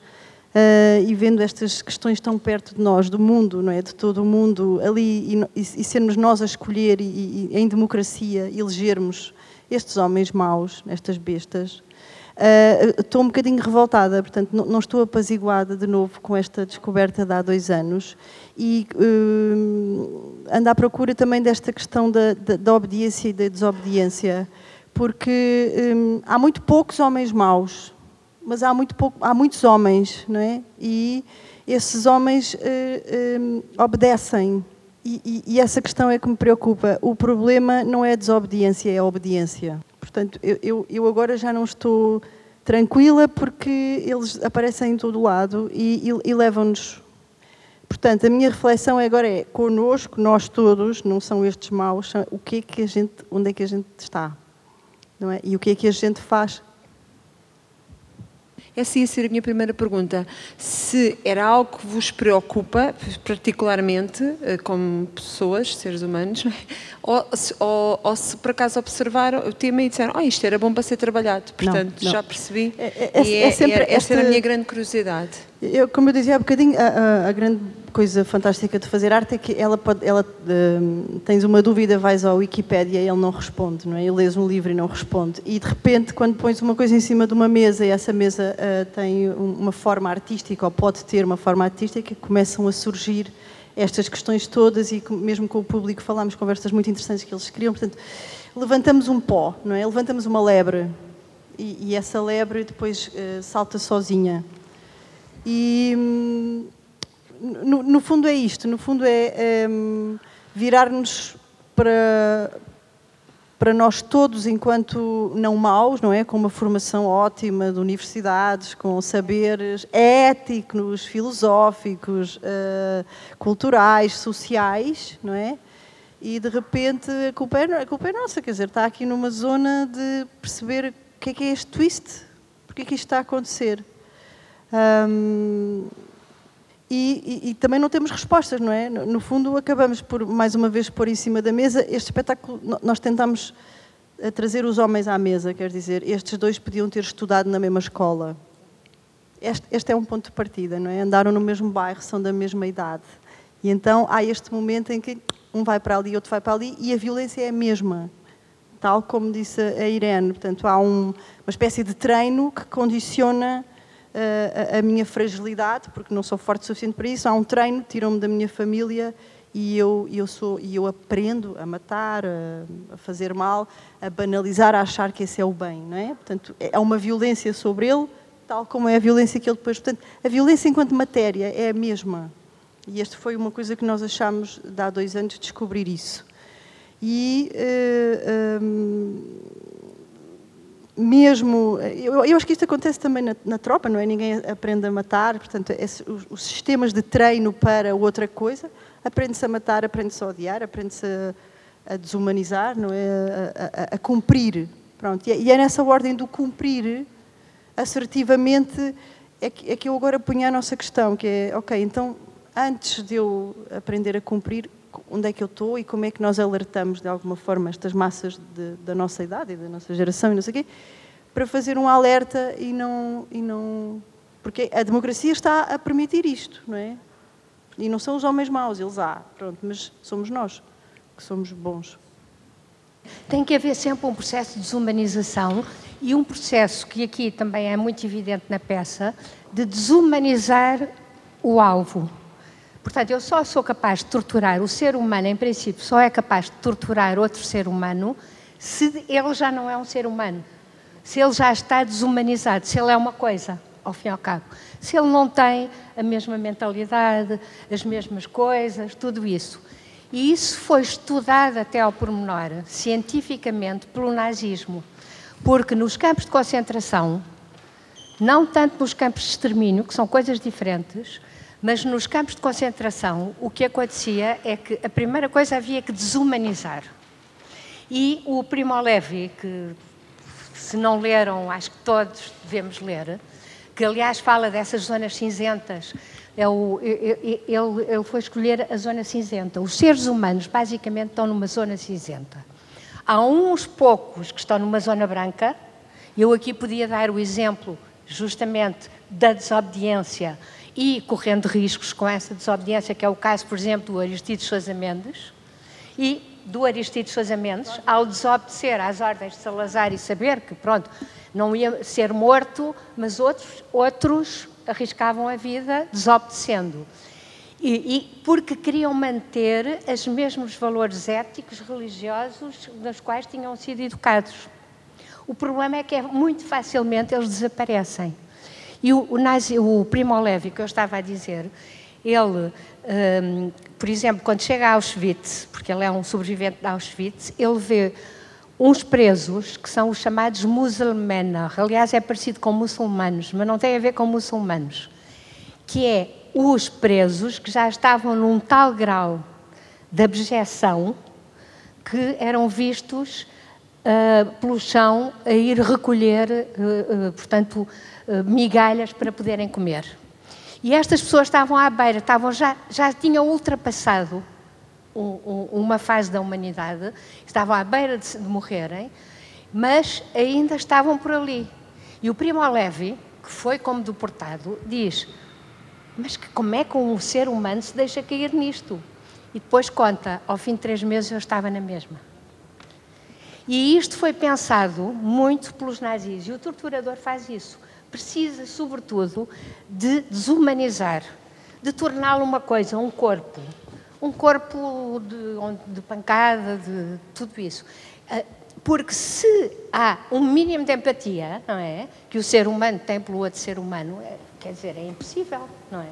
Speaker 2: uh, e vendo estas questões tão perto de nós, do mundo, não é? de todo o mundo, ali, e, e sermos nós a escolher, e, e, em democracia, elegermos estes homens maus, estas bestas, uh, estou um bocadinho revoltada, portanto, não, não, estou apaziguada de novo com esta descoberta de há dois anos, e uh, ando à procura também desta questão da, da, da obediência e da desobediência, porque hum, há muito poucos homens maus, mas há, muito pouco, há muitos homens, não é? E esses homens uh, hum, obedecem. E, e, e, essa questão é que me preocupa. O problema não é a desobediência, é a obediência. Portanto, eu, eu, eu agora já não estou tranquila porque eles aparecem em todo lado e, e, e levam-nos. Portanto, a minha reflexão agora é connosco, nós todos, não são estes maus, o que é que a gente, onde é que a gente está? é? E o que é que a gente faz?
Speaker 5: Essa ia ser a minha primeira pergunta. Se era algo que vos preocupa, particularmente, eh, como pessoas, seres humanos, ou, ou, ou se por acaso observaram o tema e disseram, oh, isto era bom para ser trabalhado. Portanto, não, não. já percebi. É, é, e é, é sempre é, essa esta... era a minha grande curiosidade.
Speaker 2: Eu, como eu dizia há bocadinho, a, a, a grande coisa fantástica de fazer arte é que ela pode, ela uh, tens uma dúvida, vais ao Wikipédia e ele não responde, não é? Ele lês um livro e não responde. E de repente, quando pões uma coisa em cima de uma mesa e essa mesa uh, tem uma forma artística ou pode ter uma forma artística, começam a surgir estas questões todas e mesmo com o público falámos conversas muito interessantes que eles criam. Portanto, levantamos um pó, não é? Levantamos uma lebre e, e essa lebre depois uh, salta sozinha. E hum, no, no, fundo é isto, no fundo é, é virar-nos para, para nós todos enquanto não maus, não é? Com uma formação ótima de universidades, com saberes éticos, filosóficos, uh, culturais, sociais, não é? E de repente a culpa, é, a culpa é nossa, quer dizer, está aqui numa zona de perceber o que é que é este twist, porque é que isto está a acontecer. Um, e, e, também não temos respostas, não é? No, no, fundo, acabamos por, mais uma vez, pôr em cima da mesa. Este espetáculo, nós tentamos eh, trazer os homens à mesa, quer dizer, estes dois podiam ter estudado na mesma escola. Este, este é um ponto de partida, não é? Andaram no mesmo bairro, são da mesma idade. E então há este momento em que um vai para ali, e outro vai para ali, e a violência é a mesma. Tal como disse a Irene. Portanto, há um, uma espécie de treino que condiciona a, a, minha fragilidade, porque não sou forte o suficiente para isso. Há um treino, tiram-me da minha família e eu, eu, sou, e eu aprendo a matar, a, a, fazer mal, a banalizar, a achar que esse é o bem, não é? Portanto, é uma violência sobre ele, tal como é a violência que ele depois... Portanto, a violência enquanto matéria é a mesma. E esta foi uma coisa que nós achámos, há dois anos, descobrir isso. E... Uh, um, mesmo. Eu, eu, acho que isto acontece também na, na, tropa, não é? Ninguém aprende a matar, portanto, os, os, sistemas de treino para outra coisa, aprende-se a matar, aprende-se a odiar, aprende-se a, a, desumanizar, não é? A, a, a cumprir. Pronto. E é, e é, nessa ordem do cumprir, assertivamente, é que, é que eu agora ponho a nossa questão, que é, ok, então, antes de eu aprender a cumprir, onde é que eu estou e como é que nós alertamos de alguma forma estas massas de, da nossa idade e da nossa geração e não sei o quê, para fazer um alerta e não, e não. Porque a democracia está a permitir isto, não é? E não são os homens maus, eles há, pronto, mas somos nós que somos bons.
Speaker 3: Tem que haver sempre um processo de desumanização e um processo que aqui também é muito evidente na peça, de desumanizar o alvo. Portanto, eu só sou capaz de torturar o ser humano, em princípio, só é capaz de torturar outro ser humano se ele já não é um ser humano. Se ele já está desumanizado, se ele é uma coisa, ao fim e ao cabo. Se ele não tem a mesma mentalidade, as mesmas coisas, tudo isso. E isso foi estudado até ao pormenor, cientificamente, pelo nazismo. Porque nos campos de concentração, não tanto nos campos de extermínio, que são coisas diferentes, mas nos campos de concentração, o que acontecia é que a primeira coisa havia que desumanizar. E o Primo Levi, que se não leram, acho que todos devemos ler, que aliás fala dessas zonas cinzentas. É o, ele, ele foi escolher a zona cinzenta. Os seres humanos, basicamente, estão numa zona cinzenta. Há uns poucos que estão numa zona branca. Eu aqui podia dar o exemplo, justamente, da desobediência e correndo riscos com essa desobediência, que é o caso, por exemplo, do Aristides Sousa Mendes, e do Aristides Sousa Mendes, ao desobedecer às ordens de Salazar e saber que, pronto, não ia ser morto, mas outros, outros arriscavam a vida desobedecendo. E, e, porque queriam manter os mesmos valores éticos, religiosos, nos quais tinham sido educados. O problema é que é, muito facilmente eles desaparecem. E o, o, nazi, o Primo Levi, que eu estava a dizer, ele, um, por exemplo, quando chega a Auschwitz, porque ele é um sobrevivente de Auschwitz, ele vê uns presos que são os chamados muçulmanos. Aliás, é parecido com muçulmanos, mas não tem a ver com muçulmanos. Que é os presos que já estavam num tal grau de abjeção que eram vistos uh, pelo chão a ir recolher, uh, uh, portanto, migalhas para poderem comer. E estas pessoas estavam à beira, estavam já, já tinham ultrapassado um, um, uma fase da humanidade, estavam à beira de, de, morrerem, mas ainda estavam por ali. E o Primo Levi, que foi como deportado, diz: Mas que, como é que um ser humano se deixa cair nisto? E depois conta: ao fim de três meses eu estava na mesma. E isto foi pensado muito pelos nazis, e o torturador faz isso. Precisa, sobretudo, de desumanizar, de torná-lo uma coisa, um corpo. Um corpo de, de pancada, de tudo isso. Ah, porque se há um mínimo de empatia, não é? Que o ser humano tem pelo outro ser humano, é, quer dizer, é impossível, não é?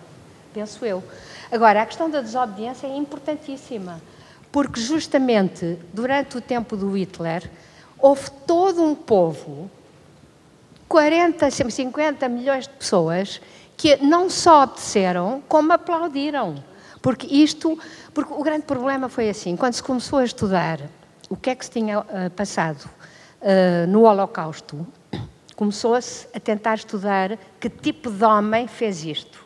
Speaker 3: Penso eu. Agora, a questão da desobediência é importantíssima porque justamente durante o tempo do Hitler houve todo um povo, 40, 50 milhões de pessoas, que não só obedeceram, como aplaudiram. Porque isto, porque o grande problema foi assim, quando se começou a estudar o que é que se tinha uh, passado uh, no Holocausto, começou-se a tentar estudar que tipo de homem fez isto.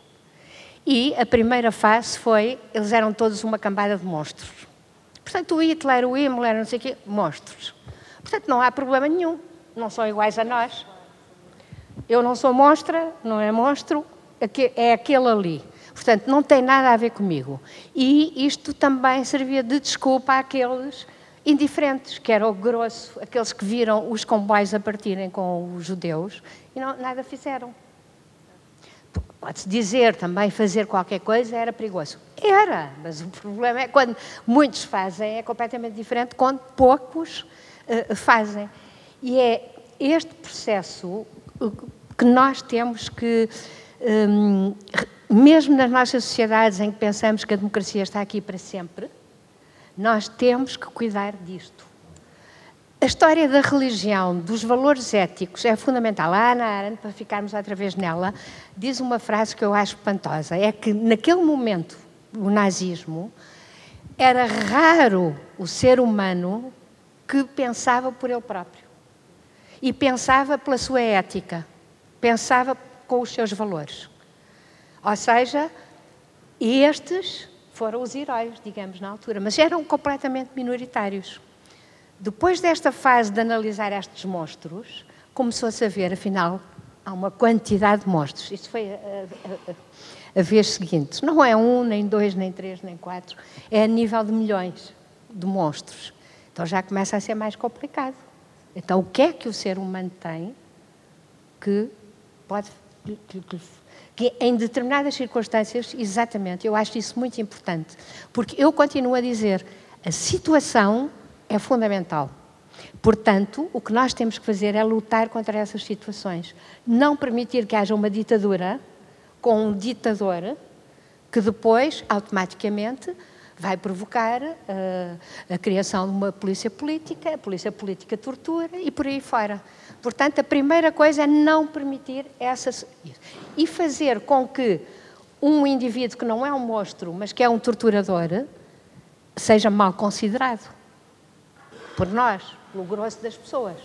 Speaker 3: E a primeira fase foi, eles eram todos uma cambada de monstros. Portanto, o Hitler, o Himmler, não sei o quê, monstros. Portanto, não há problema nenhum. Não são iguais a nós. Eu não sou monstra, não é monstro, é aquele ali. Portanto, não tem nada a ver comigo. E isto também servia de desculpa àqueles indiferentes, que era o grosso, aqueles que viram os comboios a partirem com os judeus e não, nada fizeram. Pode-se dizer também fazer qualquer coisa era perigoso. Era, mas o problema é quando muitos fazem, é completamente diferente quando poucos uh, fazem. E é este processo que nós temos que, um, mesmo nas nossas sociedades em que pensamos que a democracia está aqui para sempre, nós temos que cuidar disto. A história da religião, dos valores éticos, é fundamental. A Ana Arendt, para ficarmos outra vez nela, diz uma frase que eu acho espantosa: é que naquele momento, o nazismo, era raro o ser humano que pensava por ele próprio e pensava pela sua ética, pensava com os seus valores. Ou seja, estes foram os heróis, digamos, na altura, mas eram completamente minoritários. Depois desta fase de analisar estes monstros, começou-se a ver, afinal, há uma quantidade de monstros. Isso foi a, a, a, a, vez seguinte. Não é um, nem dois, nem três, nem quatro. É a nível de milhões de monstros. Então já começa a ser mais complicado. Então, o que é que o ser humano tem que pode. Que em determinadas circunstâncias, exatamente, eu acho isso muito importante. Porque eu continuo a dizer, a situação é fundamental. Portanto, o que nós temos que fazer é lutar contra essas situações. Não permitir que haja uma ditadura com um ditador que depois, automaticamente, vai provocar uh, a criação de uma polícia política, a polícia política tortura e por aí fora. Portanto, a primeira coisa é não permitir essas. e fazer com que um indivíduo que não é um monstro, mas que é um torturador, seja mal considerado por nós, pelo grosso das pessoas.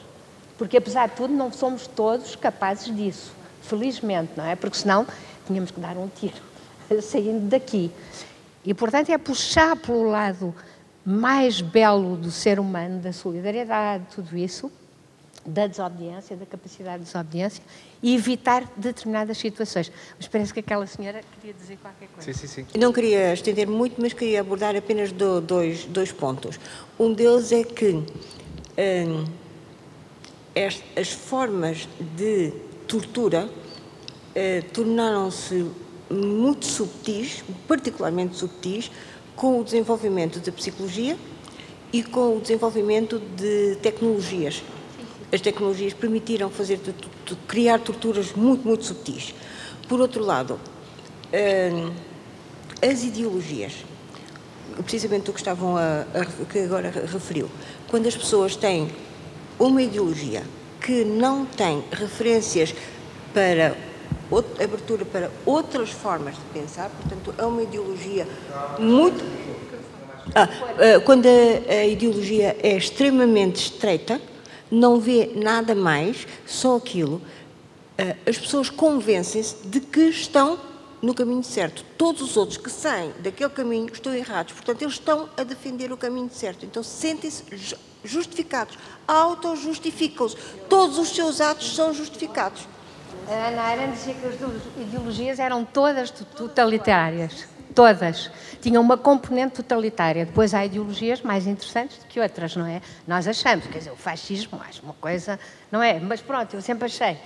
Speaker 3: Porque, apesar de tudo, não somos todos capazes disso. Felizmente, não é? Porque senão tínhamos que dar um tiro saindo daqui. E, portanto, é puxar pelo lado mais belo do ser humano, da solidariedade, tudo isso, da desobediência, da capacidade de desobediência e evitar determinadas situações. Mas parece que aquela senhora queria dizer qualquer coisa.
Speaker 1: Sim, sim,
Speaker 6: sim. Não queria estender muito, mas queria abordar apenas dois, dois pontos. Um deles é que hum, as formas de tortura eh, tornaram-se muito subtis, particularmente subtis, com o desenvolvimento da psicologia e com o desenvolvimento de tecnologias. As tecnologias permitiram fazer, criar torturas muito, muito subtis. Por outro lado, hum, as ideologias, precisamente o que estavam a, a, que agora referiu, quando as pessoas têm uma ideologia que não tem referências para abertura para outras formas de pensar, portanto, é uma ideologia muito. Ah, ah, quando a, a ideologia é extremamente estreita, não vê nada mais, só aquilo, ah, as pessoas convencem-se de que estão no caminho certo. Todos os outros que saem daquele caminho estão errados. Portanto, eles estão a defender o caminho certo. Então, sentem-se justificados, auto-justificam-se. Todos os seus atos são justificados.
Speaker 3: A Ana Arendt dizia que as ideologias eram todas totalitárias. Todas. Tinham uma componente totalitária. Depois há ideologias mais interessantes do que outras, não é? Nós achamos, quer dizer, o fascismo acho uma coisa, não é? Mas pronto, eu sempre achei.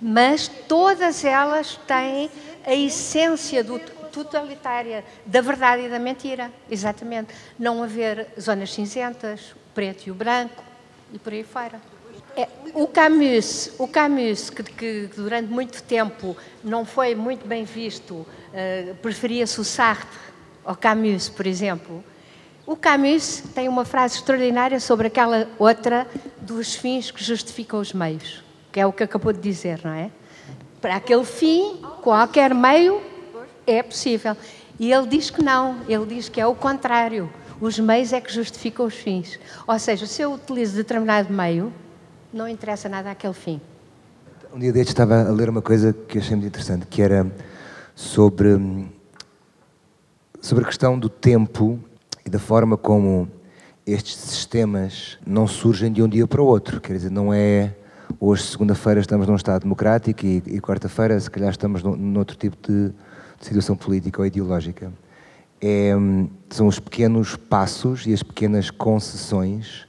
Speaker 3: Mas todas elas têm a essência do totalitária, da verdade e da mentira, exatamente. Não haver zonas cinzentas, o preto e o branco e por aí fora. É, o Camus, o Camus que, que, durante muito tempo não foi muito bem visto, uh, preferia-se o Sartre ao Camus, por exemplo. O Camus tem uma frase extraordinária sobre aquela outra dos fins que justificam os meios, que é o que acabou de dizer, não é? Para aquele fim, qualquer meio é possível. E ele diz que não, ele diz que é o contrário. Os meios é que justificam os fins. Ou seja, se eu utilizo determinado meio, não interessa nada àquele fim.
Speaker 7: Um dia destes estava a ler uma coisa que achei muito interessante, que era sobre, sobre a questão do tempo e da forma como estes sistemas não surgem de um dia para o outro. Quer dizer, não é hoje, segunda-feira, estamos num Estado democrático e, e quarta-feira, se calhar, estamos num, num outro tipo de, de, situação política ou ideológica. É, são os pequenos passos e as pequenas concessões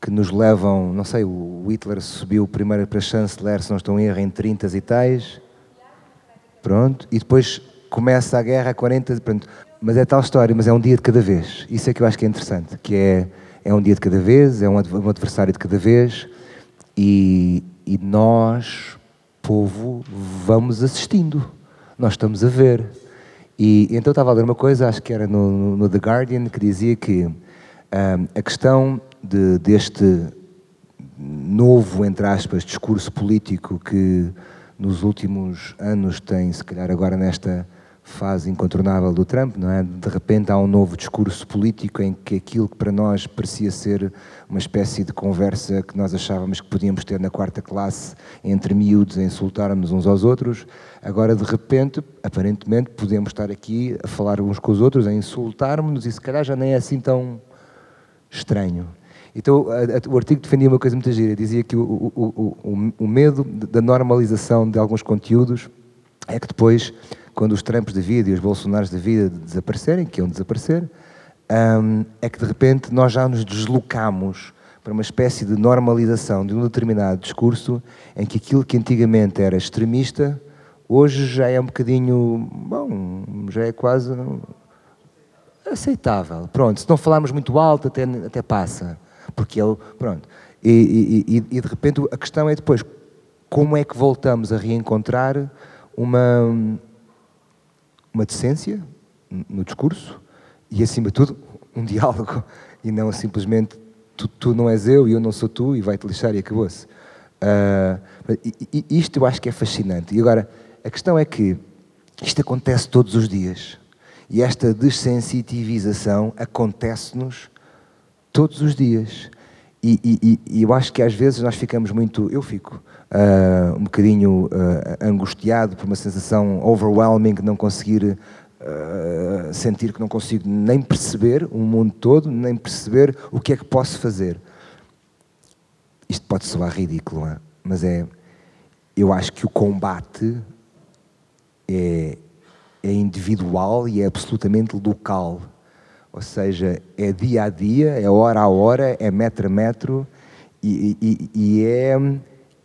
Speaker 7: que nos levam, não sei, o Hitler subiu primeiro para chanceler, se não estou em erro, em 30 e tais. Pronto, e depois começa a guerra a 40, pronto. Mas é tal história, mas é um dia de cada vez. Isso é que eu acho que é interessante, que é, é um dia de cada vez, é um adversário de cada vez, e, e nós, povo, vamos assistindo. Nós estamos a ver. E então estava a ler uma coisa, acho que era no, no The Guardian, que dizia que um, a questão de, deste novo, entre aspas, discurso político que nos últimos anos tem, se calhar agora nesta fase incontornável do Trump, não é? De repente há um novo discurso político em que aquilo que para nós parecia ser uma espécie de conversa que nós achávamos que podíamos ter na quarta classe entre miúdos a insultarmos uns aos outros, agora de repente, aparentemente, podemos estar aqui a falar uns com os outros, a insultarmos e se calhar já nem é assim tão estranho. Então, a, a, o artigo defendia uma coisa muito gira, dizia que o, o, o, o, medo da normalização de alguns conteúdos é que depois, quando os Trumps da vida e os Bolsonaros da vida desaparecerem, que iam desaparecer, um, é que de repente nós já nos deslocamos para uma espécie de normalização de um determinado discurso em que aquilo que antigamente era extremista, hoje já é um bocadinho, bom, já é quase aceitável. Pronto, se não falarmos muito alto, até, até passa porque ele, pronto. E, e, e, de repente a questão é depois, como é que voltamos a reencontrar uma, uma decência no discurso e acima de tudo, um diálogo e não simplesmente tu, tu não és eu e eu não sou tu e vai-te lixar e acabou-se. Uh, e, e isto eu acho que é fascinante. E agora, a questão é que isto acontece todos os dias. E esta dessensitivização acontece-nos todos os dias. E, e, e, eu acho que às vezes nós ficamos muito. Eu fico uh, um bocadinho uh, angustiado por uma sensação overwhelming de não conseguir uh, sentir que não consigo nem perceber o mundo todo, nem perceber o que é que posso fazer. Isto pode soar ridículo, é? mas é. Eu acho que o combate é, é individual e é absolutamente local. Ou seja, é dia a dia, é hora a hora, é metro a metro e, e, e é,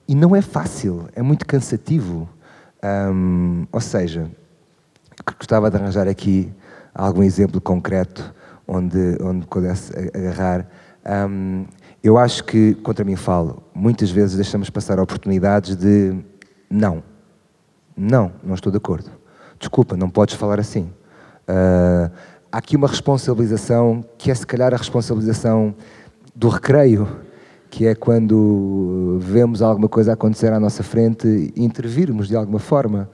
Speaker 7: e não é fácil, é muito cansativo. Um, ou seja, gostava de arranjar aqui algum exemplo concreto onde, onde pudesse agarrar. Um, eu acho que, contra mim falo, muitas vezes deixamos passar oportunidades de não, não, não estou de acordo. Desculpa, não podes falar assim. Uh, há aqui uma responsabilização que é se calhar a responsabilização do recreio, que é quando vemos alguma coisa acontecer à nossa frente intervirmos de alguma forma.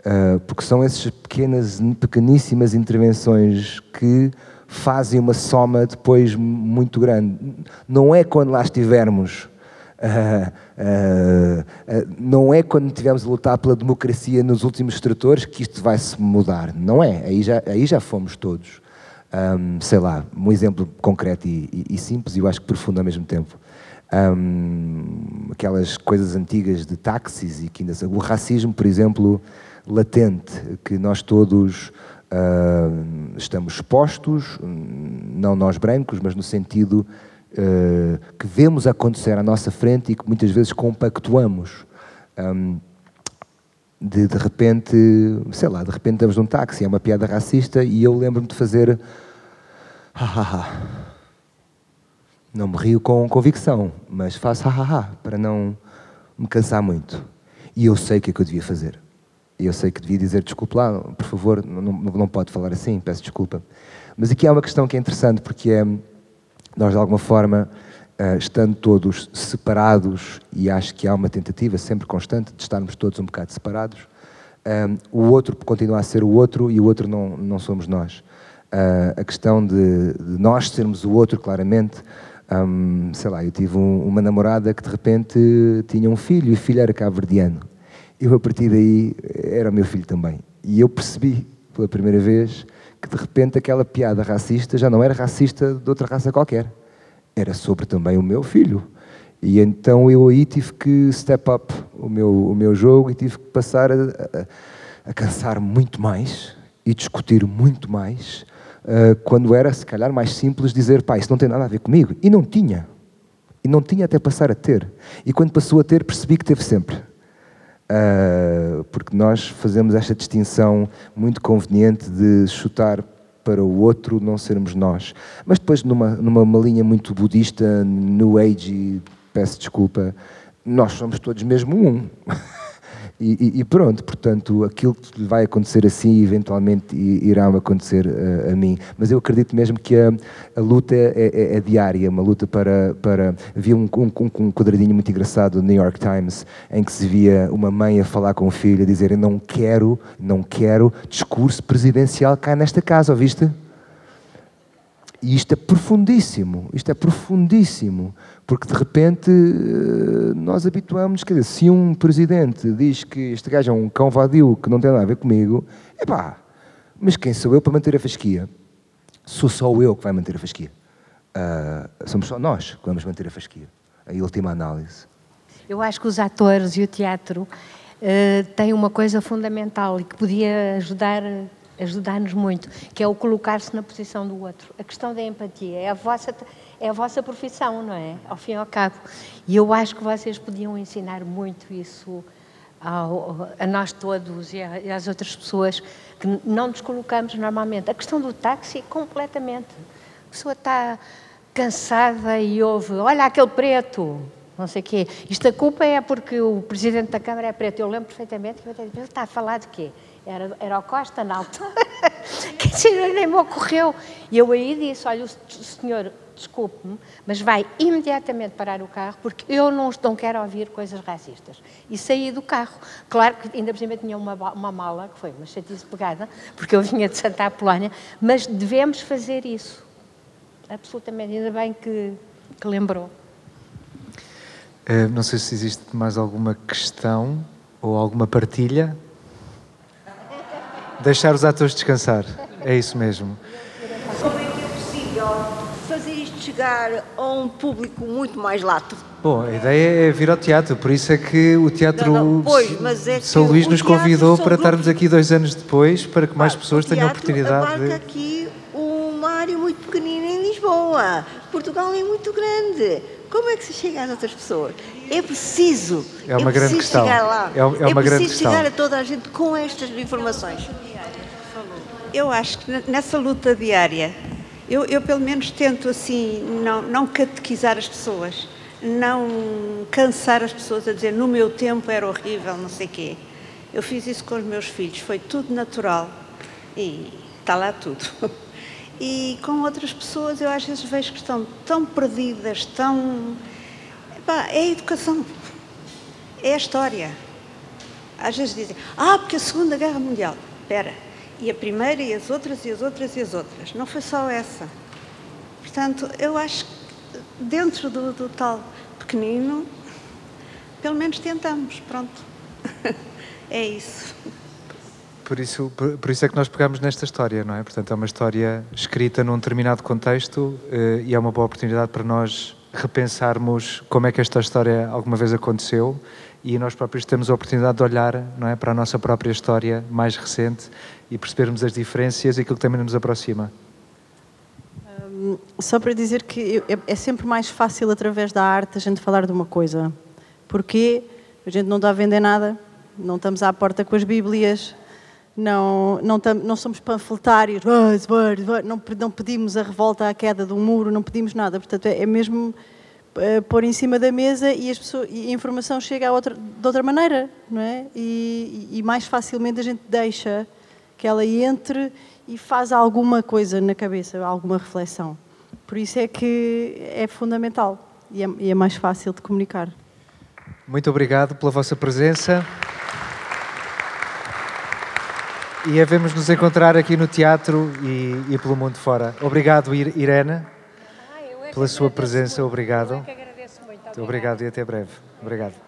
Speaker 7: Uh, porque são essas pequenas, pequeníssimas intervenções que fazem uma soma depois muito grande. Não é quando lá estivermos Uh, uh, uh, não é quando tivemos a lutar pela democracia nos últimos tratores que isto vai se mudar, não é? Aí já, aí já fomos todos. Um, sei lá, um exemplo concreto e, e, e, simples e eu acho que profundo ao mesmo tempo. Um, aquelas coisas antigas de táxis e que ainda o racismo, por exemplo, latente, que nós todos estamos expostos, não nós brancos, mas no sentido uh, que vemos acontecer à nossa frente e que muitas vezes compactuamos. Um, de, de repente, sei lá, de repente estamos num táxi, é uma piada racista e eu lembro-me de fazer. Não me rio com convicção, mas faço ha para não me cansar muito. E eu sei o que é que eu devia fazer. Eu sei que devia dizer desculpe lá, por favor, não, não pode falar assim, peço desculpa. Mas aqui há uma questão que é interessante, porque é nós, de alguma forma, uh, estando todos separados, e acho que há uma tentativa sempre constante de estarmos todos um bocado separados, um, eh, o outro continua a ser o outro e o outro não, não somos nós. Uh, a questão de, de, nós sermos o outro, claramente, um, sei lá, eu tive um, uma namorada que de repente tinha um filho e o filho era cabo-verdiano. Eu, a partir daí, era o meu filho também. E eu percebi, pela primeira vez, que de repente aquela piada racista já não era racista de outra raça qualquer, era sobre também o meu filho. E então eu aí tive que step up o meu, o meu jogo e tive que passar a, a, a cansar muito mais e discutir muito mais, uh, quando era, se calhar, mais simples dizer, pá, isso não tem nada a ver comigo. E não tinha. E não tinha até passar a ter. E quando passou a ter, percebi que teve sempre. Uh, porque nós fazemos esta distinção muito conveniente de chutar para o outro não sermos nós. Mas depois, numa, numa linha muito budista, New Age, peço desculpa, nós somos todos mesmo um. E, e, pronto, portanto, aquilo que vai acontecer assim, eventualmente irá acontecer a, a mim. Mas eu acredito mesmo que a, a luta é, é, é, diária, uma luta para. para... Havia um, um, um quadradinho muito engraçado no New York Times em que se via uma mãe a falar com o filho, a dizer: Não quero, não quero discurso presidencial cá nesta casa, ouviste? E isto é profundíssimo, isto é profundíssimo, porque de repente eh, nós habituamos, quer dizer, se um presidente diz que este gajo é um cão vadio que não tem nada a ver comigo, epá, mas quem sou eu para manter a fasquia? Sou só eu que vai manter a fasquia. Uh, somos só nós que vamos manter a fasquia. A última análise.
Speaker 3: Eu acho que os atores e o teatro uh, têm uma coisa fundamental e que podia ajudar ajudar-nos muito, que é o colocar-se na posição do outro. A questão da empatia é a vossa é a vossa profissão, não é? Ao fim e ao cabo. E eu acho que vocês podiam ensinar muito isso ao, a nós todos e, a, e às outras pessoas que não nos colocamos normalmente. A questão do táxi, completamente. A pessoa está cansada e ouve, olha aquele preto, não sei o quê. Isto a culpa é porque o presidente da Câmara é preto. Eu lembro perfeitamente que ele está a falar de quê? Era, era o Costa na altura. Dizer, nem me ocorreu. E eu aí disse: olha, o senhor, desculpe-me, mas vai imediatamente parar o carro porque eu não, não quero ouvir coisas racistas. E saí do carro. Claro que ainda por cima tinha uma, uma mala, que foi uma chatice pegada, porque eu vinha de Santa Apolónia, mas devemos fazer isso. Absolutamente. Ainda bem que, que lembrou.
Speaker 1: Uh, não sei se existe mais alguma questão ou alguma partilha. Deixar os atores descansar. É isso mesmo.
Speaker 6: Como é que é possível fazer isto chegar a um público muito mais lato?
Speaker 1: Bom, a ideia é vir ao teatro, por isso é que o Teatro
Speaker 6: Não, não, pois, mas é
Speaker 1: São
Speaker 6: que
Speaker 1: Luís nos convidou para estarmos aqui dois anos depois, para que mais
Speaker 6: Claro,
Speaker 1: pessoas tenham a
Speaker 6: teatro
Speaker 1: oportunidade
Speaker 6: abarca
Speaker 1: de.
Speaker 6: aqui uma área muito pequenina em Lisboa. Portugal é muito grande. Como é que se chega às outras pessoas? É preciso.
Speaker 1: É uma
Speaker 6: é
Speaker 1: grande questão.
Speaker 6: chegar lá.
Speaker 1: É- é uma grande
Speaker 6: preciso chegar a toda a gente com estas informações.
Speaker 8: Eu acho que nessa luta diária, eu, eu pelo menos tento assim, não, não catequizar as pessoas, não cansar as pessoas a dizer no meu tempo era horrível, não sei quê. Eu fiz isso com os meus filhos, foi tudo natural e está lá tudo. E com outras pessoas eu às vezes vejo que estão tão perdidas, tão. Epá, é a educação, é a história. Às vezes dizem, ah, porque a Segunda Guerra Mundial. Espera, e a primeira, e as outras, e as outras, e as outras. Não foi só essa. Portanto, eu acho que dentro do, do tal pequenino, pelo menos tentamos, pronto. é isso.
Speaker 1: Por isso, por, por isso é que nós pegamos nesta história, não é? Portanto, é uma história escrita num determinado contexto eh, e é uma boa oportunidade para nós repensarmos como é que esta história alguma vez aconteceu e nós próprios temos a oportunidade de olhar, não é, para a nossa própria história mais recente e percebermos as diferenças e aquilo que também nos aproxima.
Speaker 2: Só para dizer que é, é sempre mais fácil através da arte a gente falar de uma coisa. Porque a gente não está a vender nada, não estamos à porta com as Bíblias, não, não, tam- não somos panfletários, "Vai, vai, vai", não, não pedimos a revolta à queda um muro, não pedimos nada. Portanto, é, é mesmo eh, pôr em cima da mesa e, as pessoas, e a informação chega a outra, de outra maneira, não é? E- e mais facilmente a gente deixa que ela entre e faz alguma coisa na cabeça, alguma reflexão. Por isso é que é fundamental e é, e é mais fácil de comunicar.
Speaker 1: Muito obrigado pela vossa presença. E havemos nos encontrar aqui no teatro e, e pelo mundo fora. Obrigado, Ir- Irene, pela sua presença. Obrigado.
Speaker 3: Eu é que agradeço muito.
Speaker 1: Obrigado e até breve. Obrigado.